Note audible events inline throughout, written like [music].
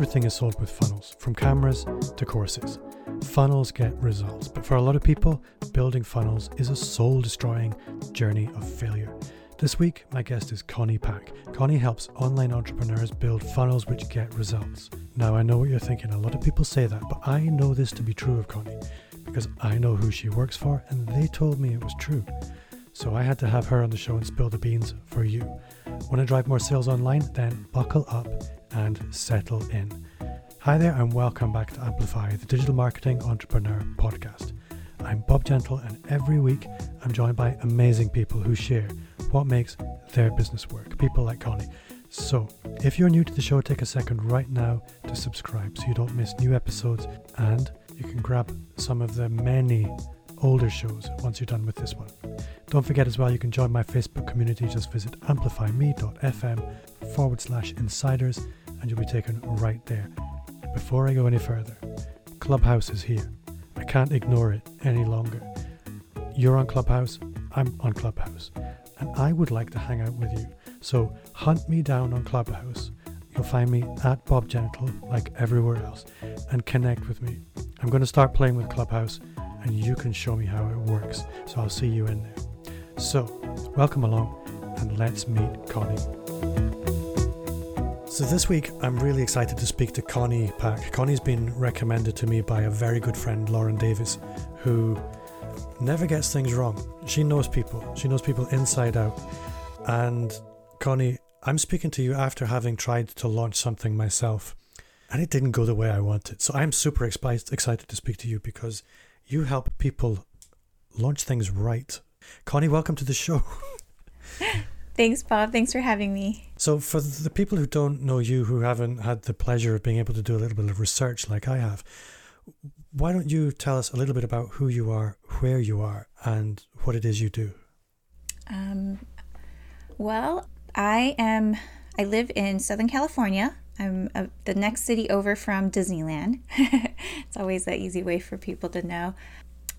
everything is sold with funnels, from cameras to courses. Funnels get results, but for a lot of people, building funnels is a soul destroying journey of failure. This week, my guest is Connie Pak. Connie helps online entrepreneurs build funnels which get results. Now, I know what you're thinking. A lot of people say that, but I know this to be true of Connie because I know who she works for and they told me it was true. So I had to have her on the show and spill the beans for you. Want to drive more sales online? Then buckle up and settle in. Hi there, and welcome back to Amplify, the digital marketing entrepreneur podcast. I'm Bob Gentle, and every week I'm joined by amazing people who share what makes their business work. People like Connie. So, if you're new to the show, take a second right now to subscribe so you don't miss new episodes and you can grab some of the many older shows once you're done with this one. Don't forget as well, you can join my Facebook community. Just visit amplifyme.fm forward slash insiders and you'll be taken right there. Before I go any further, Clubhouse is here. I can't ignore it any longer. You're on Clubhouse, I'm on Clubhouse, and I would like to hang out with you. So hunt me down on Clubhouse. You'll find me at Bob Gentle, like everywhere else, and connect with me. I'm going to start playing with Clubhouse, and you can show me how it works. So I'll see you in there. So, welcome along, and let's meet Connie. So this week, I'm really excited to speak to Connie Pak. Connie's been recommended to me by a very good friend, Lauren Davis, who never gets things wrong. She knows people. She knows people inside out. And Connie, I'm speaking to you after having tried to launch something myself, and it didn't go the way I wanted. So I'm super excited to speak to you because you help people launch things right. Connie, welcome to the show. [laughs] Thanks, Bob. Thanks for having me. So, for the people who don't know you, who haven't had the pleasure of being able to do a little bit of research like I have, why don't you tell us a little bit about who you are, where you are, and what it is you do? Um, well, I am. I live in Southern California. I'm uh, the next city over from Disneyland. [laughs] it's always that easy way for people to know.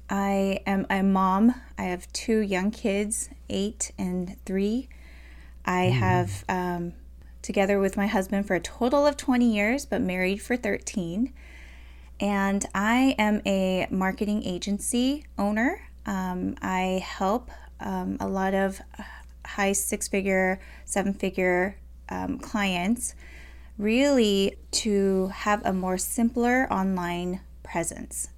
I am a mom. I have two young kids, eight and three. I mm. have, um, together with my husband, for a total of 20 years, but married for 13. And I am a marketing agency owner. Um, I help um, a lot of high six figure, seven figure um, clients really to have a more simpler online presence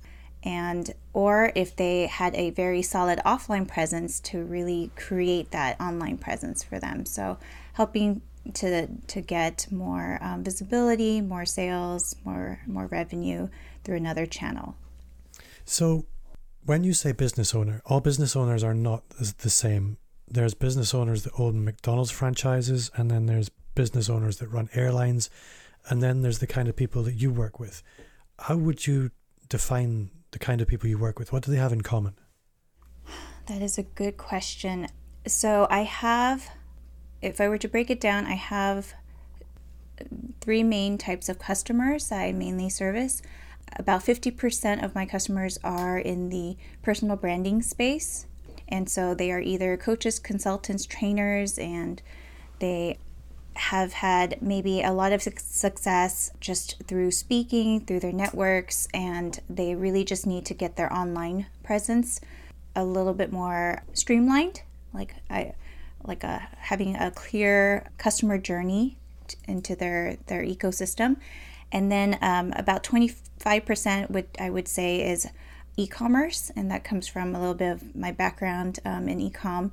and or if they had a very solid offline presence to really create that online presence for them. So helping to to get more um, visibility more sales more more revenue through another channel. So when you say business owner all business owners are not the same. There's business owners that own mcdonald's franchises and then there's business owners that run airlines and then there's the kind of people that you work with. How would you define the kind of people you work with? What do they have in common? That is a good question. So I have, if I were to break it down, I have three main types of customers I mainly service. About 50% of my customers are in the personal branding space. And so they are either coaches, consultants, trainers, and they have had maybe a lot of success just through speaking, through their networks, and they really just need to get their online presence a little bit more streamlined, like I like a having a clear customer journey t- into their their ecosystem. And then um, about 25% would I would say is e-commerce, and that comes from a little bit of my background um, in e-com.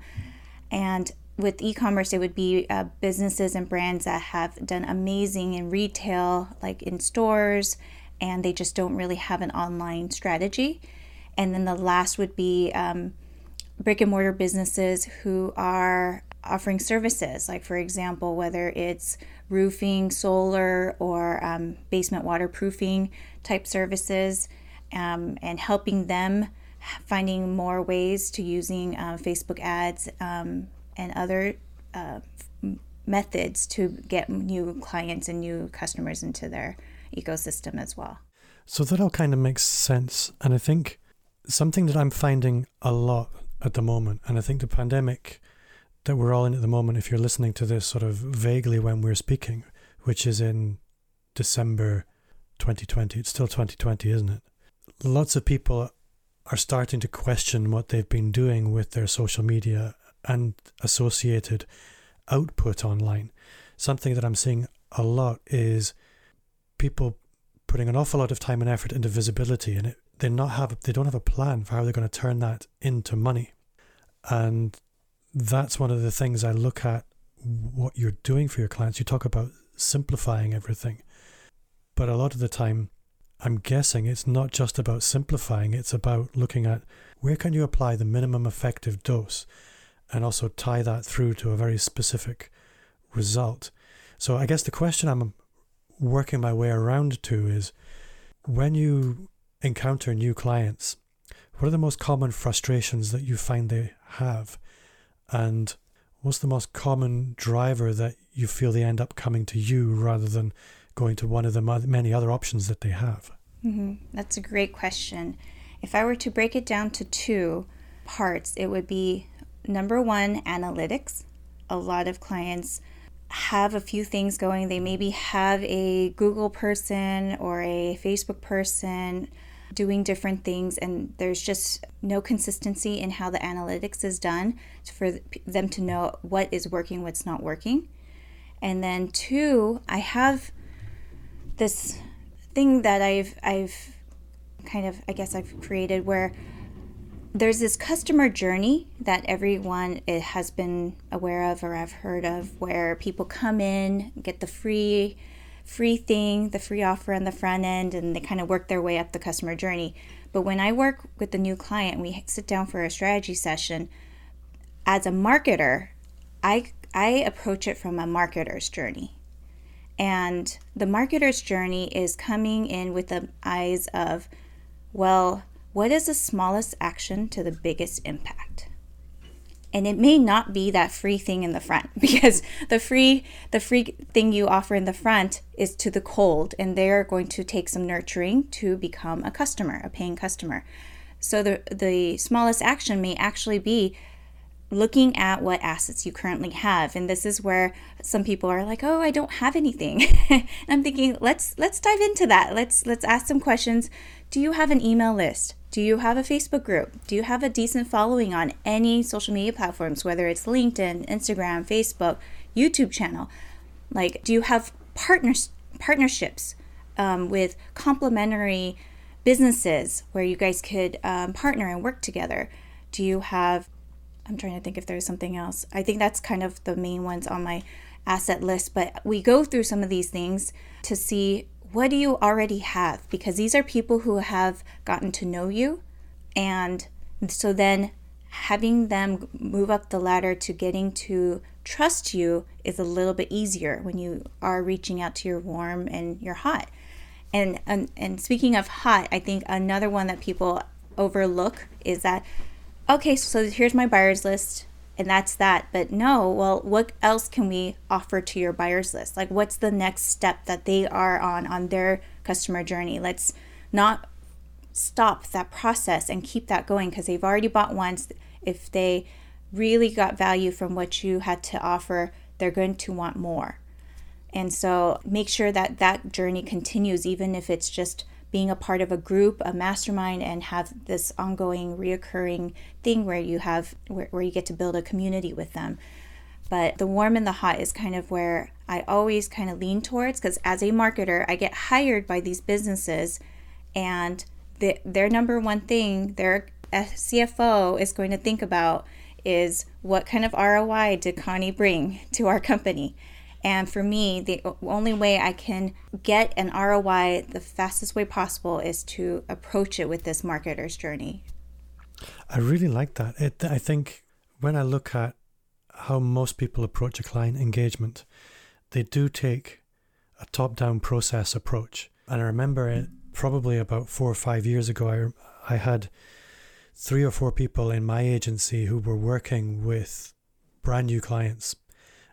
And with e-commerce it would be uh, businesses and brands that have done amazing in retail like in stores and they just don't really have an online strategy. And then the last would be um, brick and mortar businesses who are offering services like for example whether it's roofing solar or um, basement waterproofing type services um, and helping them finding more ways to using uh, facebook ads um, and other uh, methods to get new clients and new customers into their ecosystem as well. So that all kind of makes sense. And I think something that I'm finding a lot at the moment, and I think the pandemic that we're all in at the moment, if you're listening to this sort of vaguely when we're speaking, which is in December 2020. It's still 2020, isn't it? Lots of people are starting to question what they've been doing with their social media and associated output online. Something that I'm seeing a lot is people putting an awful lot of time and effort into visibility and it, they not have they don't have a plan for how they're going to turn that into money. And that's one of the things I look at what you're doing for your clients. You talk about simplifying everything. But a lot of the time I'm guessing it's not just about simplifying, it's about looking at where can you apply the minimum effective dose and also tie that through to a very specific result. So I guess the question I'm working my way around to is when you encounter new clients, what are the most common frustrations that you find they have? And what's the most common driver that you feel they end up coming to you rather than going to one of the many other options that they have? Mm-hmm. That's a great question. If I were to break it down to two parts, it would be number one, analytics. A lot of clients have a few things going. They maybe have a Google person or a Facebook person doing different things, and there's just no consistency in how the analytics is done for them to know what is working, what's not working. And then two, I have this thing that I've I've kind of I guess I've created where there's this customer journey that everyone eh, has been aware of or I've heard of where people come in, get the free free thing, the free offer on the front end and they kind of work their way up the customer journey. But when I work with a new client, we sit down for a strategy session, as a marketer, I I approach it from a marketer's journey. And the marketer's journey is coming in with the eyes of, well, what is the smallest action to the biggest impact? And it may not be that free thing in the front [laughs] because the free the free thing you offer in the front is to the cold and they're going to take some nurturing to become a customer, a paying customer. So the the smallest action may actually be looking at what assets you currently have and this is where some people are like oh i don't have anything [laughs] i'm thinking let's let's dive into that let's let's ask some questions do you have an email list? Do you have a facebook group? Do you have a decent following on any social media platforms whether it's linkedin instagram facebook youtube channel? Like do you have partners partnerships um, with complementary businesses where you guys could um, partner and work together? Do you have I'm trying to think if there's something else. I think that's kind of the main ones on my asset list, but we go through some of these things to see what do you already have? Because these are people who have gotten to know you. And so then having them move up the ladder to getting to trust you is a little bit easier when you are reaching out to your warm and your hot. And, and and speaking of hot, I think another one that people overlook is that okay, so here's my buyers list and that's that. But no, well, what else can we offer to your buyers list? Like, what's the next step that they are on on their customer journey? Let's not stop that process and keep that going because they've already bought once. If they really got value from what you had to offer, they're going to want more. And so make sure that that journey continues, even if it's just being a part of a group, a mastermind, and have this ongoing, reoccurring thing where you have where, where you get to build a community with them. But the warm and the hot is kind of where I always kind of lean towards because as a marketer, I get hired by these businesses, and the, their number one thing their CFO is going to think about is what kind of ROI did Connie bring to our company? And for me, the only way I can get an ROI the fastest way possible is to approach it with this marketer's journey. I really like that. It, I think when I look at how most people approach a client engagement, they do take a top down process approach. And I remember it probably about four or five years ago, I, I had three or four people in my agency who were working with brand new clients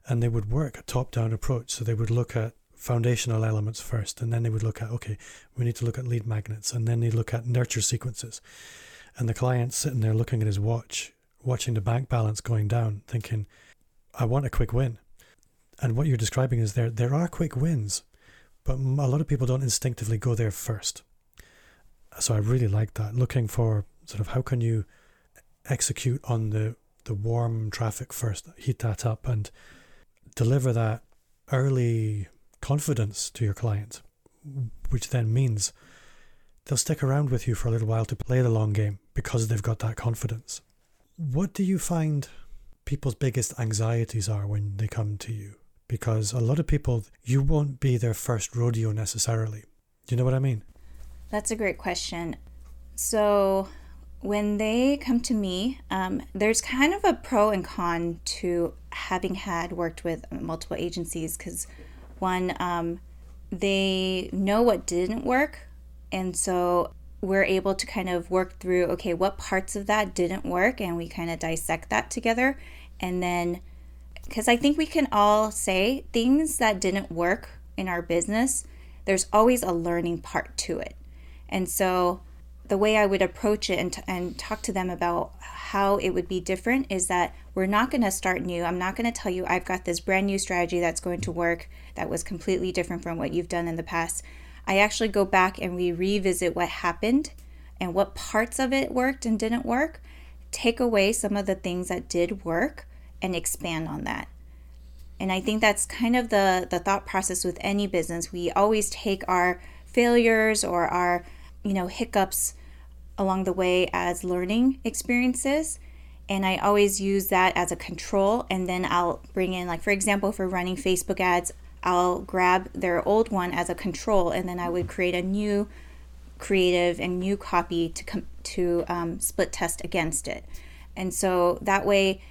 and they would work a top down approach. So they would look at foundational elements first, and then they would look at, okay, we need to look at lead magnets, and then they look at nurture sequences. And the client's sitting there looking at his watch, watching the bank balance going down, thinking, I want a quick win. And what you're describing is there there are quick wins, but a lot of people don't instinctively go there first. So I really like that, looking for sort of how can you execute on the, the warm traffic first, heat that up, and deliver that early confidence to your client, which then means they'll stick around with you for a little while to play the long game because they've got that confidence. What do you find people's biggest anxieties are when they come to you? Because a lot of people, you won't be their first rodeo necessarily. Do you know what I mean? That's a great question. So, when they come to me, um, there's kind of a pro and con to having had worked with multiple agencies because one, um, they know what didn't work. And so we're able to kind of work through okay, what parts of that didn't work, and we kind of dissect that together. And then, because I think we can all say things that didn't work in our business, there's always a learning part to it. And so the way I would approach it and, t- and talk to them about how it would be different is that we're not going to start new. I'm not going to tell you I've got this brand new strategy that's going to work that was completely different from what you've done in the past. I actually go back and we revisit what happened and what parts of it worked and didn't work, take away some of the things that did work and expand on that. And I think that's kind of the the thought process with any business. We always take our failures or our, you know, hiccups along the way as learning experiences. And I always use that as a control. And then I'll bring in like for example for running Facebook ads I'll grab their old one as a control. And then I would create a new creative and new copy to com- to um, split test against it. And so that way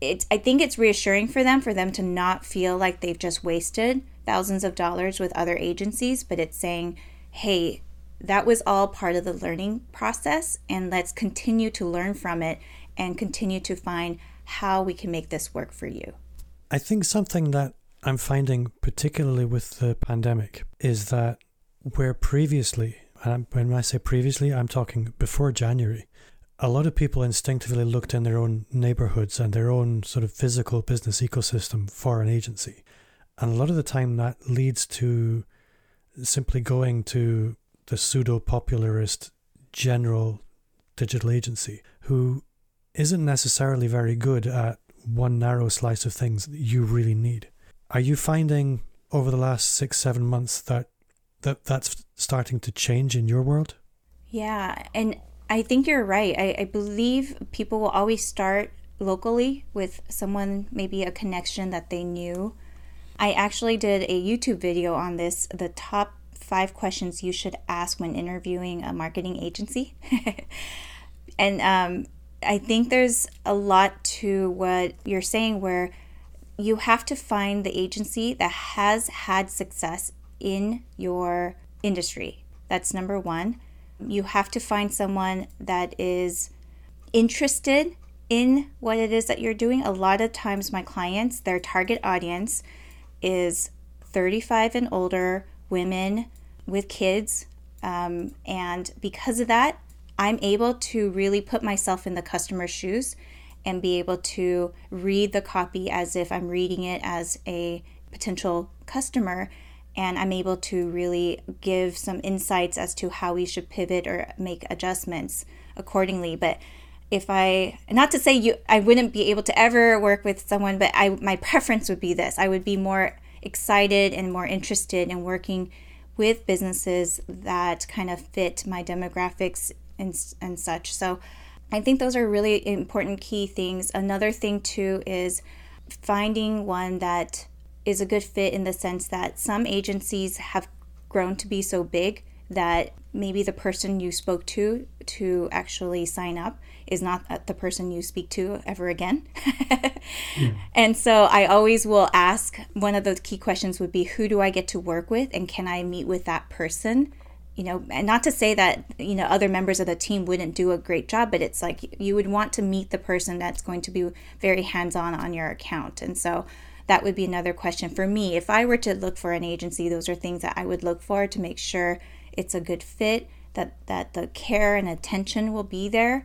it's I think it's reassuring for them for them to not feel like they've just wasted thousands of dollars with other agencies but it's saying hey that was all part of the learning process and let's continue to learn from it and continue to find how we can make this work for you. I think something that I'm finding particularly with the pandemic is that where previously and when I say previously I'm talking before January a lot of people instinctively looked in their own neighborhoods and their own sort of physical business ecosystem for an agency. And a lot of the time that leads to simply going to the pseudo popularist general digital agency who isn't necessarily very good at one narrow slice of things that you really need. Are you finding over the last six, seven months that, that that's starting to change in your world? Yeah, and I think you're right. I, I believe people will always start locally with someone, maybe a connection that they knew. I actually did a YouTube video on this, the top five questions you should ask when interviewing a marketing agency. [laughs] and um, I think there's a lot to what you're saying where you have to find the agency that has had success in your industry. That's number one. You have to find someone that is interested in what it is that you're doing. A lot of times, my clients, their target audience is 35 and older women with kids. Um, and because of that, I'm able to really put myself in the customer's shoes and be able to read the copy as if I'm reading it as a potential customer. And I'm able to really give some insights as to how we should pivot or make adjustments accordingly. But if I, not to say you, I wouldn't be able to ever work with someone, but I, my preference would be this. I would be more excited and more interested in working with businesses that kind of fit my demographics and, and such. So I think those are really important key things. Another thing, too, is finding one that is a good fit in the sense that some agencies have grown to be so big that maybe the person you spoke to to actually sign up is not the person you speak to ever again. [laughs] mm. And so I always will ask one of the key questions would be who do I get to work with and can I meet with that person? You know, and not to say that, you know, other members of the team wouldn't do a great job, but it's like you would want to meet the person that's going to be very hands on on your account. And so that would be another question for me. If I were to look for an agency, those are things that I would look for to make sure it's a good fit, that, that the care and attention will be there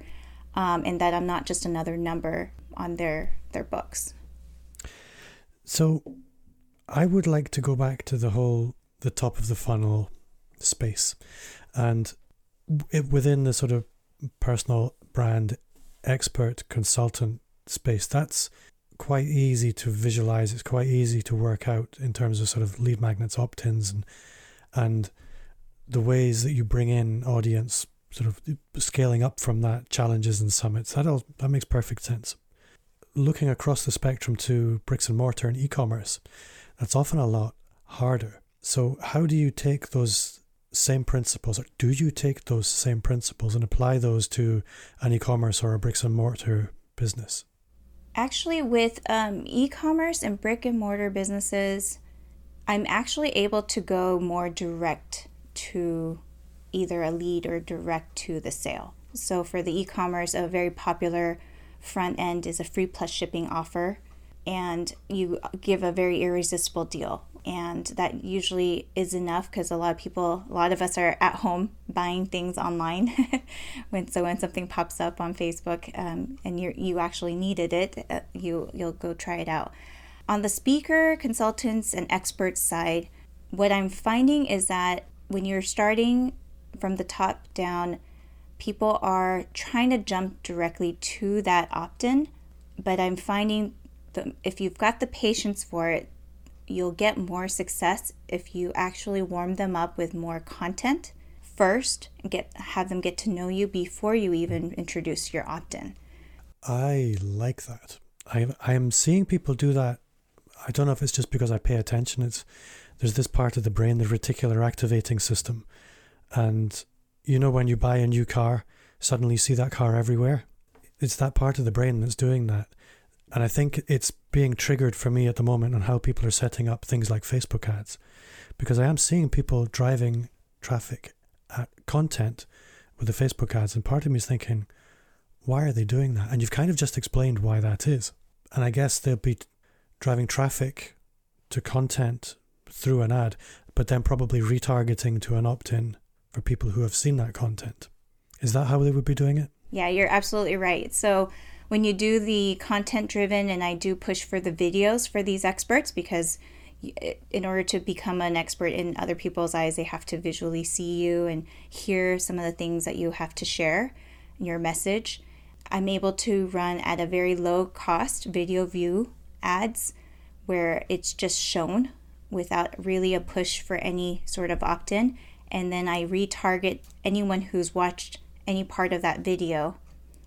um, and that I'm not just another number on their their books. So, I would like to go back to the whole the top of the funnel space. And it, within the sort of personal brand expert consultant space, that's quite easy to visualize. It's quite easy to work out in terms of sort of lead magnets, opt ins, and, and the ways that you bring in audience, sort of scaling up from that, challenges and summits. That, all, that makes perfect sense. Looking across the spectrum to bricks and mortar and e commerce, that's often a lot harder. So, how do you take those same principles, or do you take those same principles and apply those to an e commerce or a bricks and mortar business? Actually, with um, e commerce and brick and mortar businesses, I'm actually able to go more direct to either a lead or direct to the sale. So, for the e commerce, a very popular front end is a free plus shipping offer, and you give a very irresistible deal. And that usually is enough because a lot of people a lot of us are at home buying things online. [laughs] When so when something pops up on facebook um, and you you actually needed it uh, you you'll go try it out. On the speaker consultants and experts side what i'm finding is that when you're starting from the top down people are trying to jump directly to that opt-in but i'm finding the, if you've got the patience for it you'll get more success if you actually warm them up with more content first get have them get to know you before you even introduce your opt-in. I like that. I i am seeing people do that. I don't know if it's just because i pay attention. It's there's this part of the brain the reticular activating system and you know when you buy a new car suddenly you see that car everywhere it's that part of the brain that's doing that and I think it's being triggered for me at the moment on how people are setting up things like Facebook ads. Because I am seeing people driving traffic at content with the Facebook ads. And part of me is thinking, why are they doing that? And you've kind of just explained why that is. And I guess they'll be driving traffic to content through an ad, but then probably retargeting to an opt in for people who have seen that content. Is that how they would be doing it? Yeah, you're absolutely right. So when you do the content driven, and I do push for the videos for these experts because in order to become an expert in other people's eyes, they have to visually see you and hear some of the things that you have to share, your message. I'm able to run at a very low cost video view ads where it's just shown without really a push for any sort of opt in. And then I retarget anyone who's watched any part of that video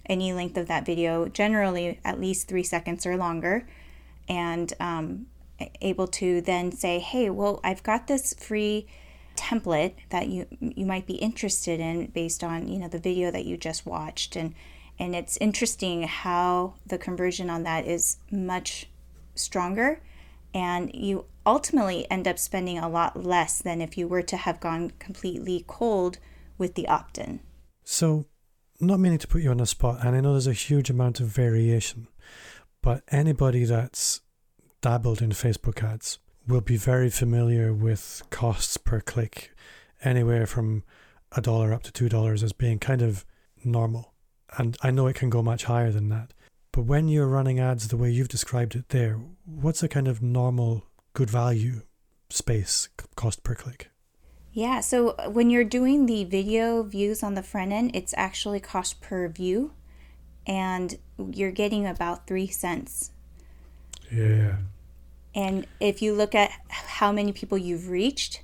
any length of that video, generally at least three seconds or longer, and um, able to then say, hey, well, I've got this free template that you you might be interested in based on you know the video that you just watched and and it's interesting how the conversion on that is much stronger and you ultimately end up spending a lot less than if you were to have gone completely cold with the opt-in. So not meaning to put you on the spot, and I know there's a huge amount of variation, but anybody that's dabbled in Facebook ads will be very familiar with costs per click, anywhere from a dollar up to two dollars as being kind of normal. And I know it can go much higher than that. But when you're running ads the way you've described it there, what's a kind of normal good value space cost per click? Yeah, so uh, when you're doing the video views on the front end, it's actually cost per view, and you're getting about three cents. Yeah. And if you look at how many people you've reached,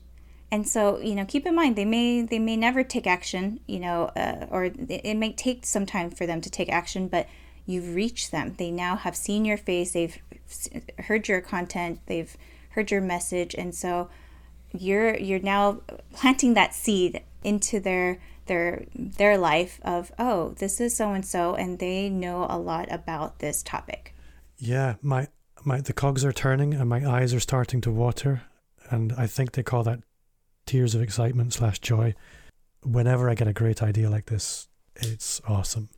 and so you know, keep in mind they may they may never take action, you know, uh, or it may take some time for them to take action, but you've reached them. They now have seen your face, they've heard your content, they've heard your message, and so you're you're now planting that seed into their their their life of oh this is so and so and they know a lot about this topic. Yeah my my the cogs are turning and my eyes are starting to water and i think they call that tears of excitement slash joy. Whenever i get a great idea like this it's awesome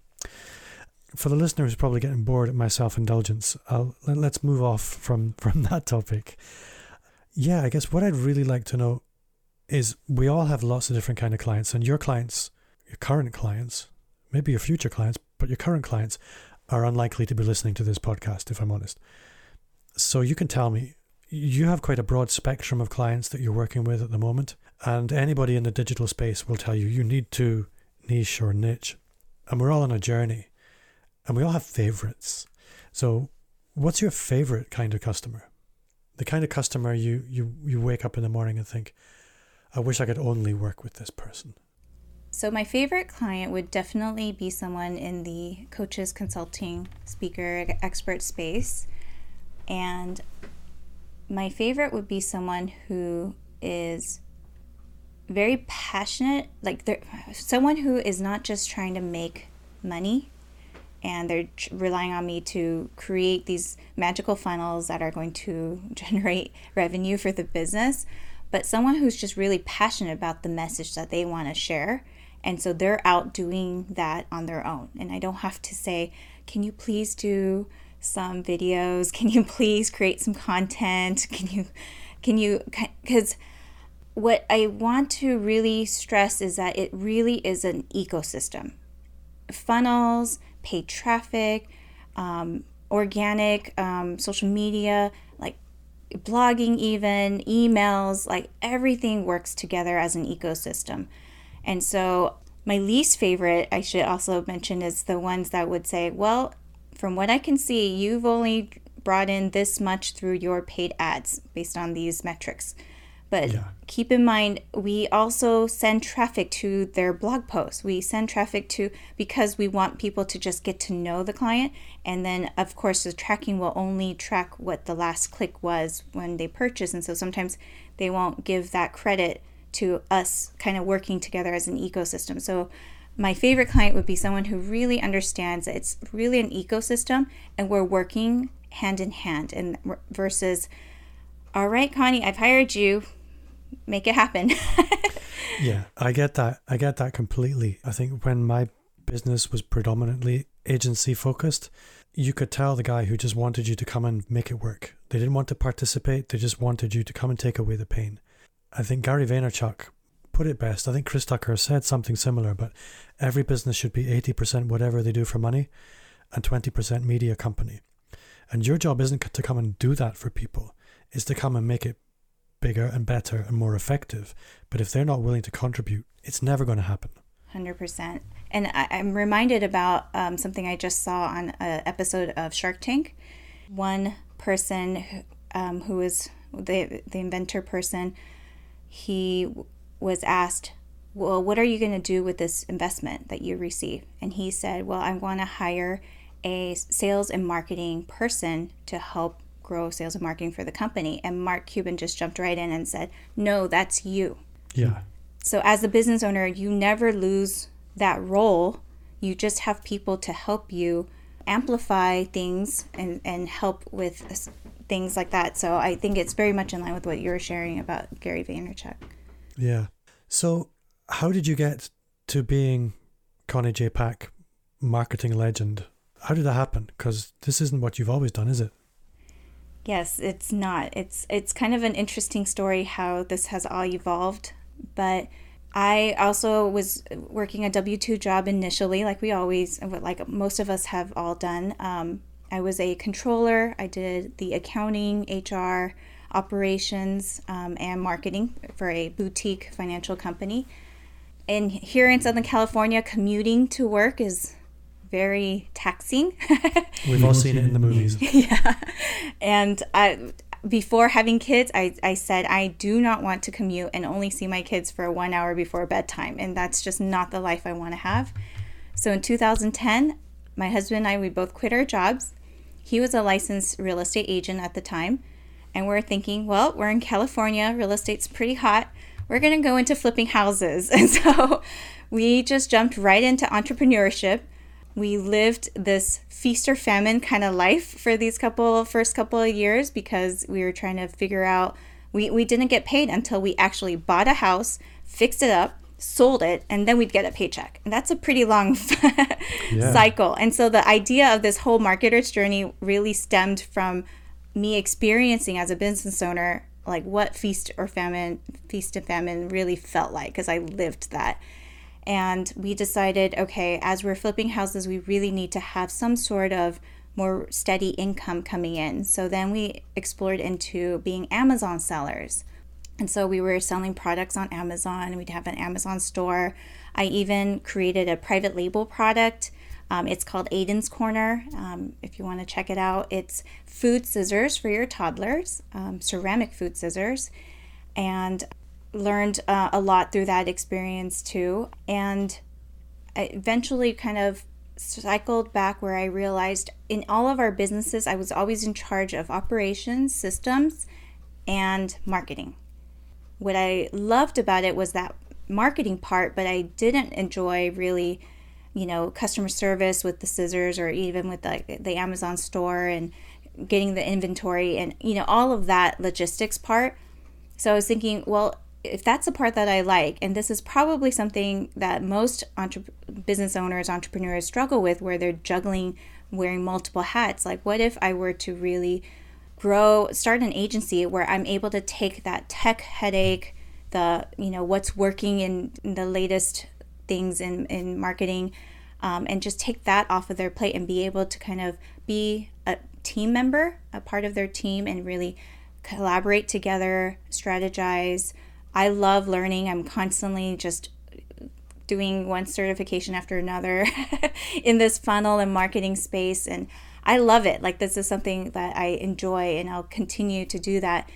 for the listener who's probably getting bored at my self-indulgence let's move off from [laughs] from that topic yeah, I guess what I'd really like to know is we all have lots of different kind of clients, and your clients, your current clients, maybe your future clients, but your current clients are unlikely to be listening to this podcast, if I'm honest. So you can tell me, you have quite a broad spectrum of clients that you're working with at the moment. And anybody in the digital space will tell you you need to niche or niche. And we're all on a journey and we all have favorites. So, what's your favorite kind of customer? The kind of customer you, you, you wake up in the morning and think, I wish I could only work with this person. So, my favorite client would definitely be someone in the coaches, consulting, speaker, expert space. And my favorite would be someone who is very passionate, like someone who is not just trying to make money and they're relying on me to create these magical funnels that are going to [laughs] generate revenue for the business, but someone who's just really passionate about the message that they want to share. And so they're out doing that on their own. And I don't have to say, can you please do some videos? Can you [laughs] please create some content? Can you, can you, because what I want to really stress is that it really is an ecosystem. Funnels, paid traffic, um, organic, um, social media, like blogging, even emails, like everything works together as an ecosystem. And so, my least favorite, I should also mention, is the ones that would say, well, from what I can see, you've only brought in this much through your paid ads based on these metrics. But yeah. keep in mind, we also send traffic to their blog posts. We send traffic to because we want people to just get to know the client. And then, of course, the tracking will only track what the last click was when they purchase. And so sometimes they won't give that credit to us kind of working together as an ecosystem. So my favorite client would be someone who really understands that it's really an ecosystem and we're working hand in hand and versus all right connie i've hired you. Make it happen. [laughs] Yeah i get that. I get that completely. I think when my business was predominantly agency focused you could tell the guy who just wanted you to come and make it work. They didn't want to participate. They just wanted you to come and take away the pain. I think gary vaynerchuk put it best. I think Chris Tucker said something similar, but every business should be 80% whatever they do for money and 20% media company. And your job isn't to come and do that for people, it's to come and make it bigger and better and more effective. But if they're not willing to contribute, it's never going to happen. 100%. And I, am reminded about um, something I just saw on an episode of Shark Tank. One person um, who was the, the inventor person, he was asked, Well, what are you going to do with this investment that you receive? And he said, Well, I want to hire a sales and marketing person to help grow sales and marketing for the company. And Mark Cuban just jumped right in and said, No, that's you. Yeah. So, as a business owner, you never lose that role. You just have people to help you amplify things and, and help with things like that. So, I think it's very much in line with what you were sharing about Gary Vaynerchuk. Yeah. So, how did you get to being Connie J. Pak marketing legend? How did that happen? Because this isn't what you've always done, is it? Yes, it's not. It's it's kind of an interesting story how this has all evolved, but I also was working a W two job initially, like we always, like most of us have all done. Um, I was a controller. I did the accounting, HR, operations um, and marketing for a boutique financial company. And here in Southern California, commuting to work is very taxing. [laughs] We've all seen it in the movies. [laughs] yeah. And I, before having kids, I, I said I do not want to commute and only see my kids for one hour before bedtime. And that's just not the life I want to have. So in 2010, my husband and I, we both quit our jobs. He was a licensed real estate agent at the time and we're thinking, well, we're in California, real estate's pretty hot. We're going to go into flipping houses. [laughs] And so we just jumped right into entrepreneurship. We lived this feast or famine kind of life for these couple first couple of years because we were trying to figure out we, we didn't get paid until we actually bought a house, fixed it up, sold it, and then we'd get a paycheck. And that's a pretty long [laughs] yeah. cycle. And so the idea of this whole marketer's journey really stemmed from me experiencing as a business owner like what feast or famine feast and famine really felt like because i lived that and we decided okay as we're flipping houses we really need to have some sort of more steady income coming in. So then we explored into being Amazon sellers. And so we were selling products on Amazon. We'd have an Amazon store. I even created a private label product. Um, it's called Aiden's Corner. Um, if you want to check it out, it's food scissors for your toddlers, um, ceramic food scissors, and learned uh, a lot through that experience too. And I eventually kind of cycled back where I realized in all of our businesses, I was always in charge of operations, systems, and marketing. What I loved about it was that marketing part, but I didn't enjoy really, you know, customer service with the scissors or even with like the Amazon store and getting the inventory and you know all of that logistics part. So I was thinking, well, if that's the part that I like, and this is probably something that most entre- business owners, entrepreneurs struggle with, where they're juggling wearing multiple hats. Like, what if I were to really grow, start an agency where I'm able to take that tech headache, the you know what's working in, in the latest things in in marketing, um, and just take that off of their plate and be able to kind of be a team member, a part of their team, and really collaborate together, strategize. I love learning. I'm constantly just doing one certification after another [laughs] in this funnel and marketing space and I love it. Like this is something that I enjoy and I'll continue to do that.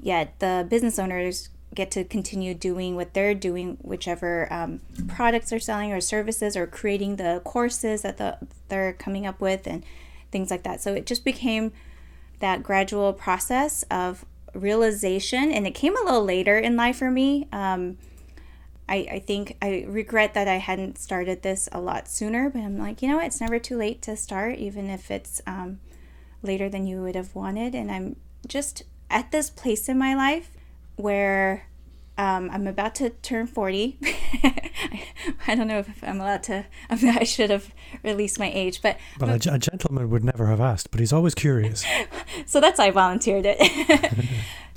Yet the business owners get to continue doing what they're doing, whichever um, products they're selling or services or creating the courses that the, they're coming up with and things like that. So it just became that gradual process of realization, and it came a little later in life for me. Um, I, I think I regret that I hadn't started this a lot sooner, but I'm like, you know? It's never too late to start, even if it's um, later than you would have wanted. And I'm just at this place in my life where um, I'm about to turn 40. [laughs] I don't know if I'm allowed to, [laughs] I should have released my age, but. Well, a, a gentleman would never have asked, but he's always curious. [laughs] so that's why I volunteered it.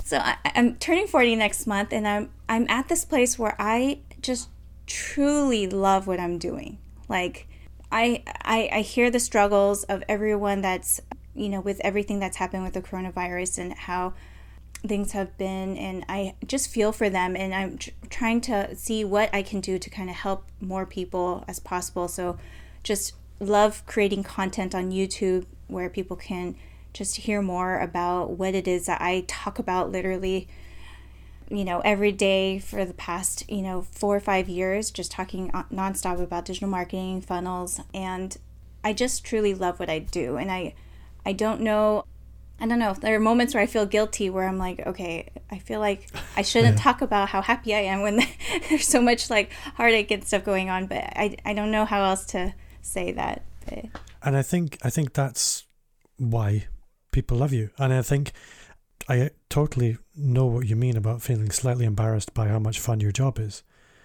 so I, I'm turning 40 next month, and I'm, I'm at this place where I just truly love what I'm doing. Like, I, I, I hear the struggles of everyone that's, you know, with everything that's happened with the coronavirus and how things have been and i just feel for them and i'm tr- trying to see what i can do to kind of help more people as possible. So just love creating content on youtube where people can just hear more about what it is that i talk about literally you know every day for the past you know four or five years just talking nonstop about digital marketing funnels. And i just truly love what i do and i i don't know I don't know. There are moments where I feel guilty where I'm like, okay, I feel like I shouldn't yeah. talk about how happy I am when [laughs] there's so much like heartache and stuff going on, but I, I don't know how else to say that. But... And I think I think that's why people love you. And I think I totally know what you mean about feeling slightly embarrassed by how much fun your job is.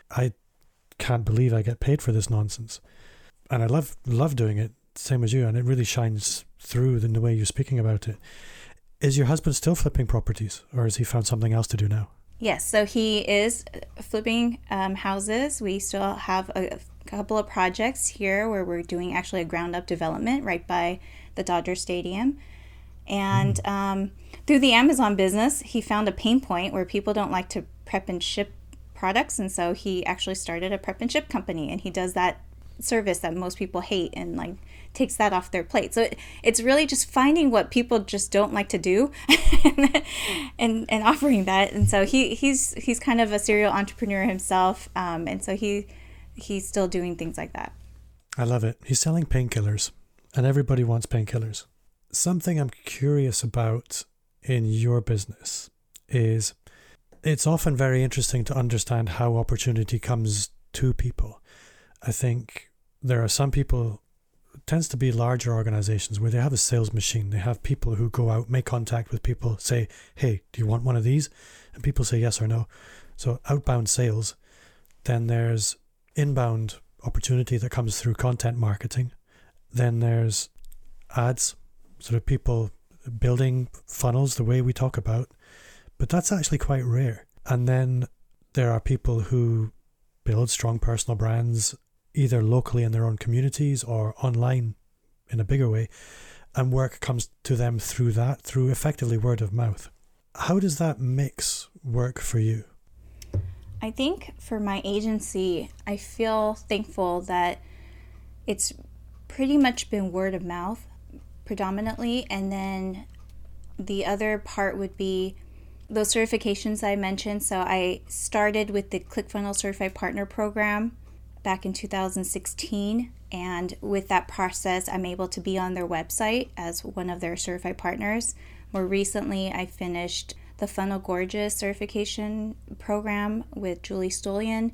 I can't believe I get paid for this nonsense. And I love love doing it, same as you, and it really shines through in the way you're speaking about it. Is your husband still flipping properties, or has he found something else to do now? Yes, so he is flipping um, houses. We still have a couple of projects here where we're doing actually a ground up development right by the Dodger Stadium. And mm. um, through the Amazon business, he found a pain point where people don't like to prep and ship products. And so he actually started a prep and ship company. And he does that service that most people hate and like takes that off their plate. So it, it's really just finding what people just don't like to do and, [laughs] and, and offering that. And so he he's he's kind of a serial entrepreneur himself, um, and so he he's still doing things like that. I love it. He's selling painkillers, and everybody wants painkillers. Something I'm curious about in your business is it's often very interesting to understand how opportunity comes to people. I think there are some people tends to be larger organizations where they have a sales machine. They have people who go out, make contact with people, say, "Hey, do you want one of these?" And people say yes or no. So outbound sales. Then there's inbound opportunity that comes through content marketing. Then there's ads, sort of people building funnels the way we talk about, but that's actually quite rare. And then there are people who build strong personal brands either locally in their own communities or online in a bigger way. and work comes to them through that, through effectively word of mouth. How does that mix work for you? I think for my agency, I feel thankful that it's pretty much been word of mouth predominantly. And then the other part would be those certifications I mentioned. So I started with the ClickFunnels Certified Partner Program back in 2016. And with that process, I'm able to be on their website as one of their certified partners. More recently, I finished the Funnel Gorgeous certification program with Julie Stoian.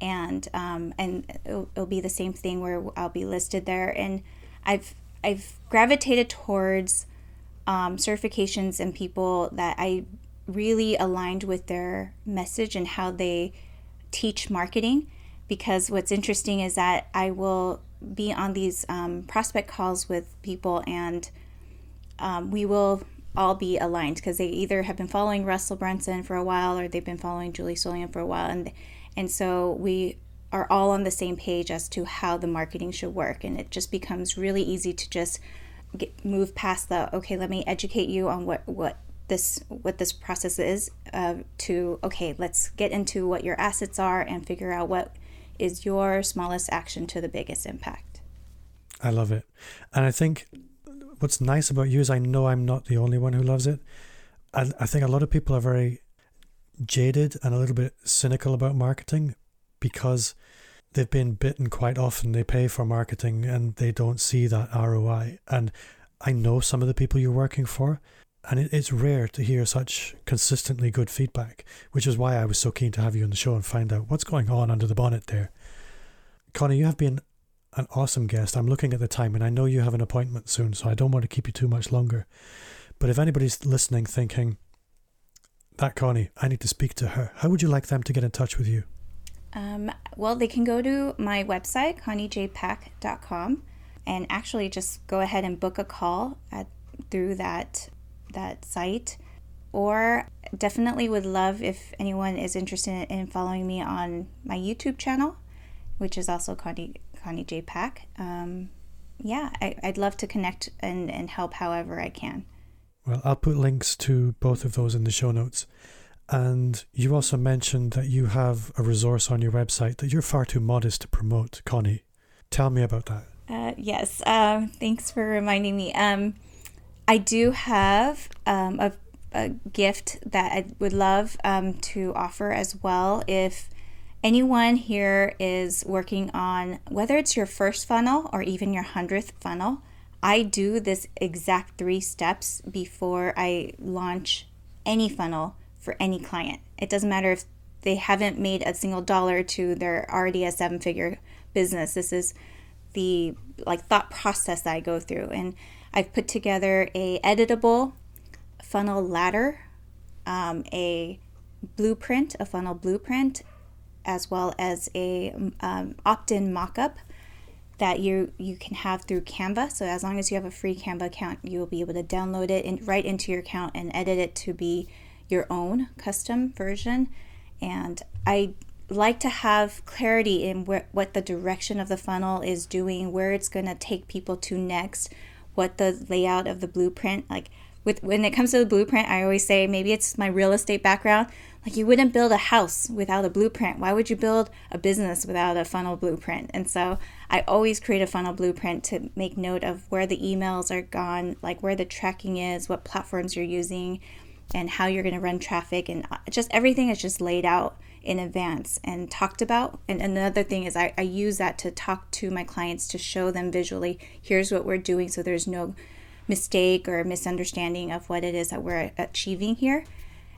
And um, and it'll, it'll be the same thing where I'll be listed there. And I've I've gravitated towards um, certifications and people that I really aligned with their message and how they teach marketing. Because what's interesting is that I will be on these um, prospect calls with people and um, we will all be aligned because they either have been following Russell Brunson for a while or they've been following Julie Stoian for a while. And, and so we are all on the same page as to how the marketing should work. And it just becomes really easy to just get, move past the, okay, let me educate you on what, what this what this process is uh, to okay let's get into what your assets are and figure out what is your smallest action to the biggest impact? I love it. And i think what's nice about you is i know i'm not the only one who loves it. And i think a lot of people are very jaded and a little bit cynical about marketing because they've been bitten quite often. They pay for marketing and they don't see that roi and i know some of the people you're working for and it, it's rare to hear such consistently good feedback, which is why I was so keen to have you on the show and find out what's going on under the bonnet there. Connie, you have been an awesome guest. I'm looking at the time and I know you have an appointment soon, so I don't want to keep you too much longer. But if anybody's listening thinking, that Connie, I need to speak to her, how would you like them to get in touch with you? Um, well, they can go to my website, conniejpak.com, and actually just go ahead and book a call at, through that that site. Or definitely would love if anyone is interested in following me on my YouTube channel, which is also Connie, Connie J. Pak. Um, yeah, I, would love to connect and, and help however I can. Well, I'll put links to both of those in the show notes. And you also mentioned that you have a resource on your website that you're far too modest to promote, Connie. Tell me about that. Uh, yes, uh, thanks for reminding me. Um, I do have um, a, a, gift that I would love um, to offer as well. If anyone here is working on whether it's your first funnel or even your hundredth funnel, I do this exact three steps before I launch any funnel for any client. It doesn't matter if they haven't made a single dollar to their already a seven figure business. This is the like thought process that I go through and I've put together a editable funnel ladder, um, a blueprint, a funnel blueprint, as well as a um, opt-in mockup that you you can have through Canva. So as long as you have a free Canva account, you will be able to download it in, right into your account and edit it to be your own custom version. And I like to have clarity in what the direction of the funnel is doing, where it's going to take people to next, what the layout of the blueprint like with when it comes to the blueprint i always say maybe it's my real estate background like you wouldn't build a house without a blueprint. Why would you build a business without a funnel blueprint? And so i always create a funnel blueprint to make note of where the emails are gone like where the tracking is what platforms you're using and how you're going to run traffic and uh, just everything is just laid out in advance and talked about. And another thing is, I, I use that to talk to my clients to show them visually here's what we're doing so there's no mistake or misunderstanding of what it is that we're achieving here.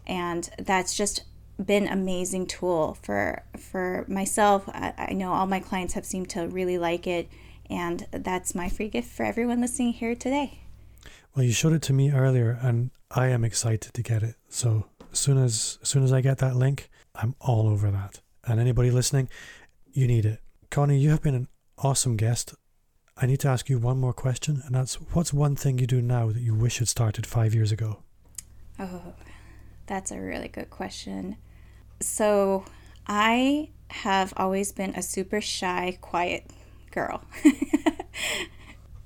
And that's just been amazing tool for for myself. I, I know all my clients have seemed to really like it, and that's my free gift for everyone listening here today. Well, you showed it to me earlier, and I am excited to get it. So as soon as, as soon as I get that link, I'm all over that. And anybody listening, you need it. Connie, you have been an awesome guest. I need to ask you one more question, and that's what's one thing you do now that you wish had started five years ago? Oh, that's a really good question. So, I have always been a super shy, quiet girl. [laughs]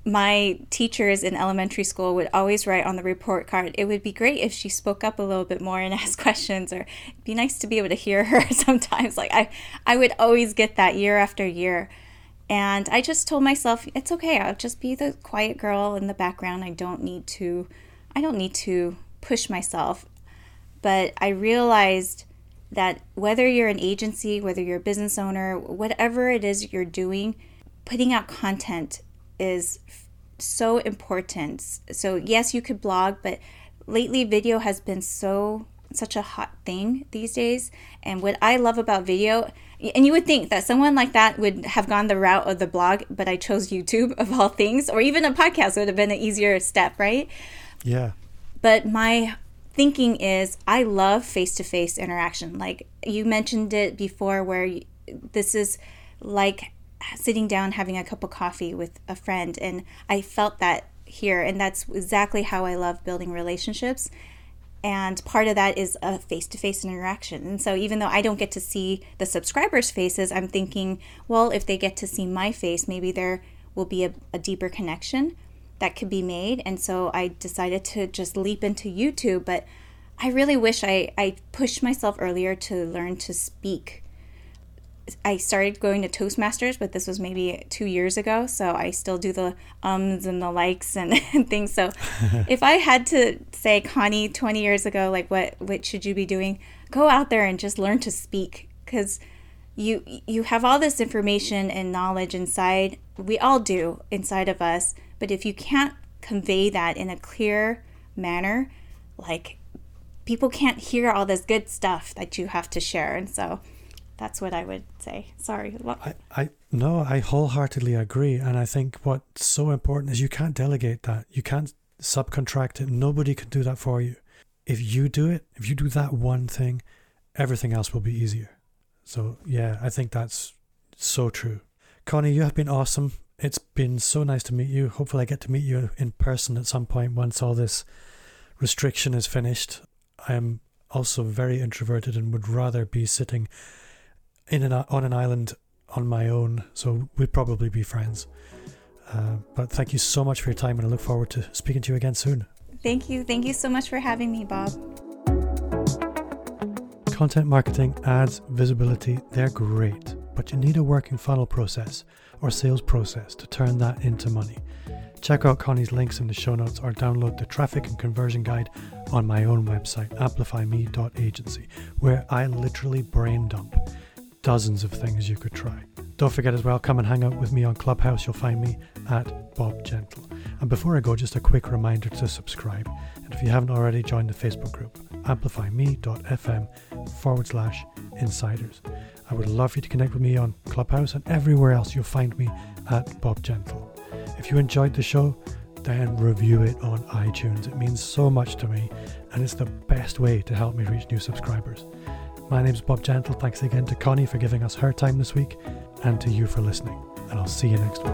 my teachers in elementary school would always write on the report card, it would be great if she spoke up a little bit more and [laughs] asked questions, or it'd be nice to be able to hear her [laughs] sometimes. Like I, I would always get that year after year. And I just told myself, it's okay. I'll just be the quiet girl in the background. I don't need to, I don't need to push myself. But I realized that whether you're an agency, whether you're a business owner, whatever it is you're doing, putting out content is so important. So, yes, you could blog, but lately video has been so such a hot thing these days. And what I love about video, and you would think that someone like that would have gone the route of the blog, but I chose YouTube [laughs] of all things, or even a podcast would have been an easier step, right? Yeah. But my thinking is I love face to face interaction. Like you mentioned it before, where this is like sitting down having a cup of coffee with a friend. And I felt that here. And that's exactly how I love building relationships. And part of that is a face to face interaction. And so, even though I don't get to see the subscribers' faces, I'm thinking, well, if they get to see my face, maybe there will be a, a deeper connection that could be made. And so I decided to just leap into YouTube. But I really wish I, I pushed myself earlier to learn to speak. I started going to Toastmasters, but this was maybe two years ago. So I still do the ums and the likes and, and [laughs] things. So [laughs] if I had to say, Connie, 20 years ago, like what, what should you be doing? Go out there and just learn to speak. Because you you have all this information and knowledge inside we all do inside of us but if you can't convey that in a clear manner like people can't hear all this good stuff that you have to share and so that's what i would say sorry I, I no i wholeheartedly agree and i think what's so important is you can't delegate that you can't subcontract it nobody can do that for you if you do it if you do that one thing everything else will be easier so, yeah, I think that's so true. Connie, you have been awesome. It's been so nice to meet you. Hopefully, I get to meet you in person at some point once all this restriction is finished. I am also very introverted and would rather be sitting in an on an island on my own. So we'd probably be friends. Uh, but thank you so much for your time, and I look forward to speaking to you again soon. Thank you. Thank you so much for having me, Bob. Content marketing, ads, visibility, they're great, but you need a working funnel process or sales process to turn that into money. Check out Connie's links in the show notes or download the traffic and conversion guide on my own website, amplifyme.agency, where I literally brain dump dozens of things you could try. Don't forget as well, come and hang out with me on Clubhouse. You'll find me at Bob Gentle. And before I go, just a quick reminder to subscribe. And if you haven't already, join the Facebook group, amplifyme.fm forward slash insiders. I would love for you to connect with me on Clubhouse and everywhere else you'll find me at Bob Gentle. If you enjoyed the show, then review it on iTunes. It means so much to me, and it's the best way to help me reach new subscribers. My name's Bob Gentle. Thanks again to Connie for giving us her time this week and to you for listening. And I'll see you next week.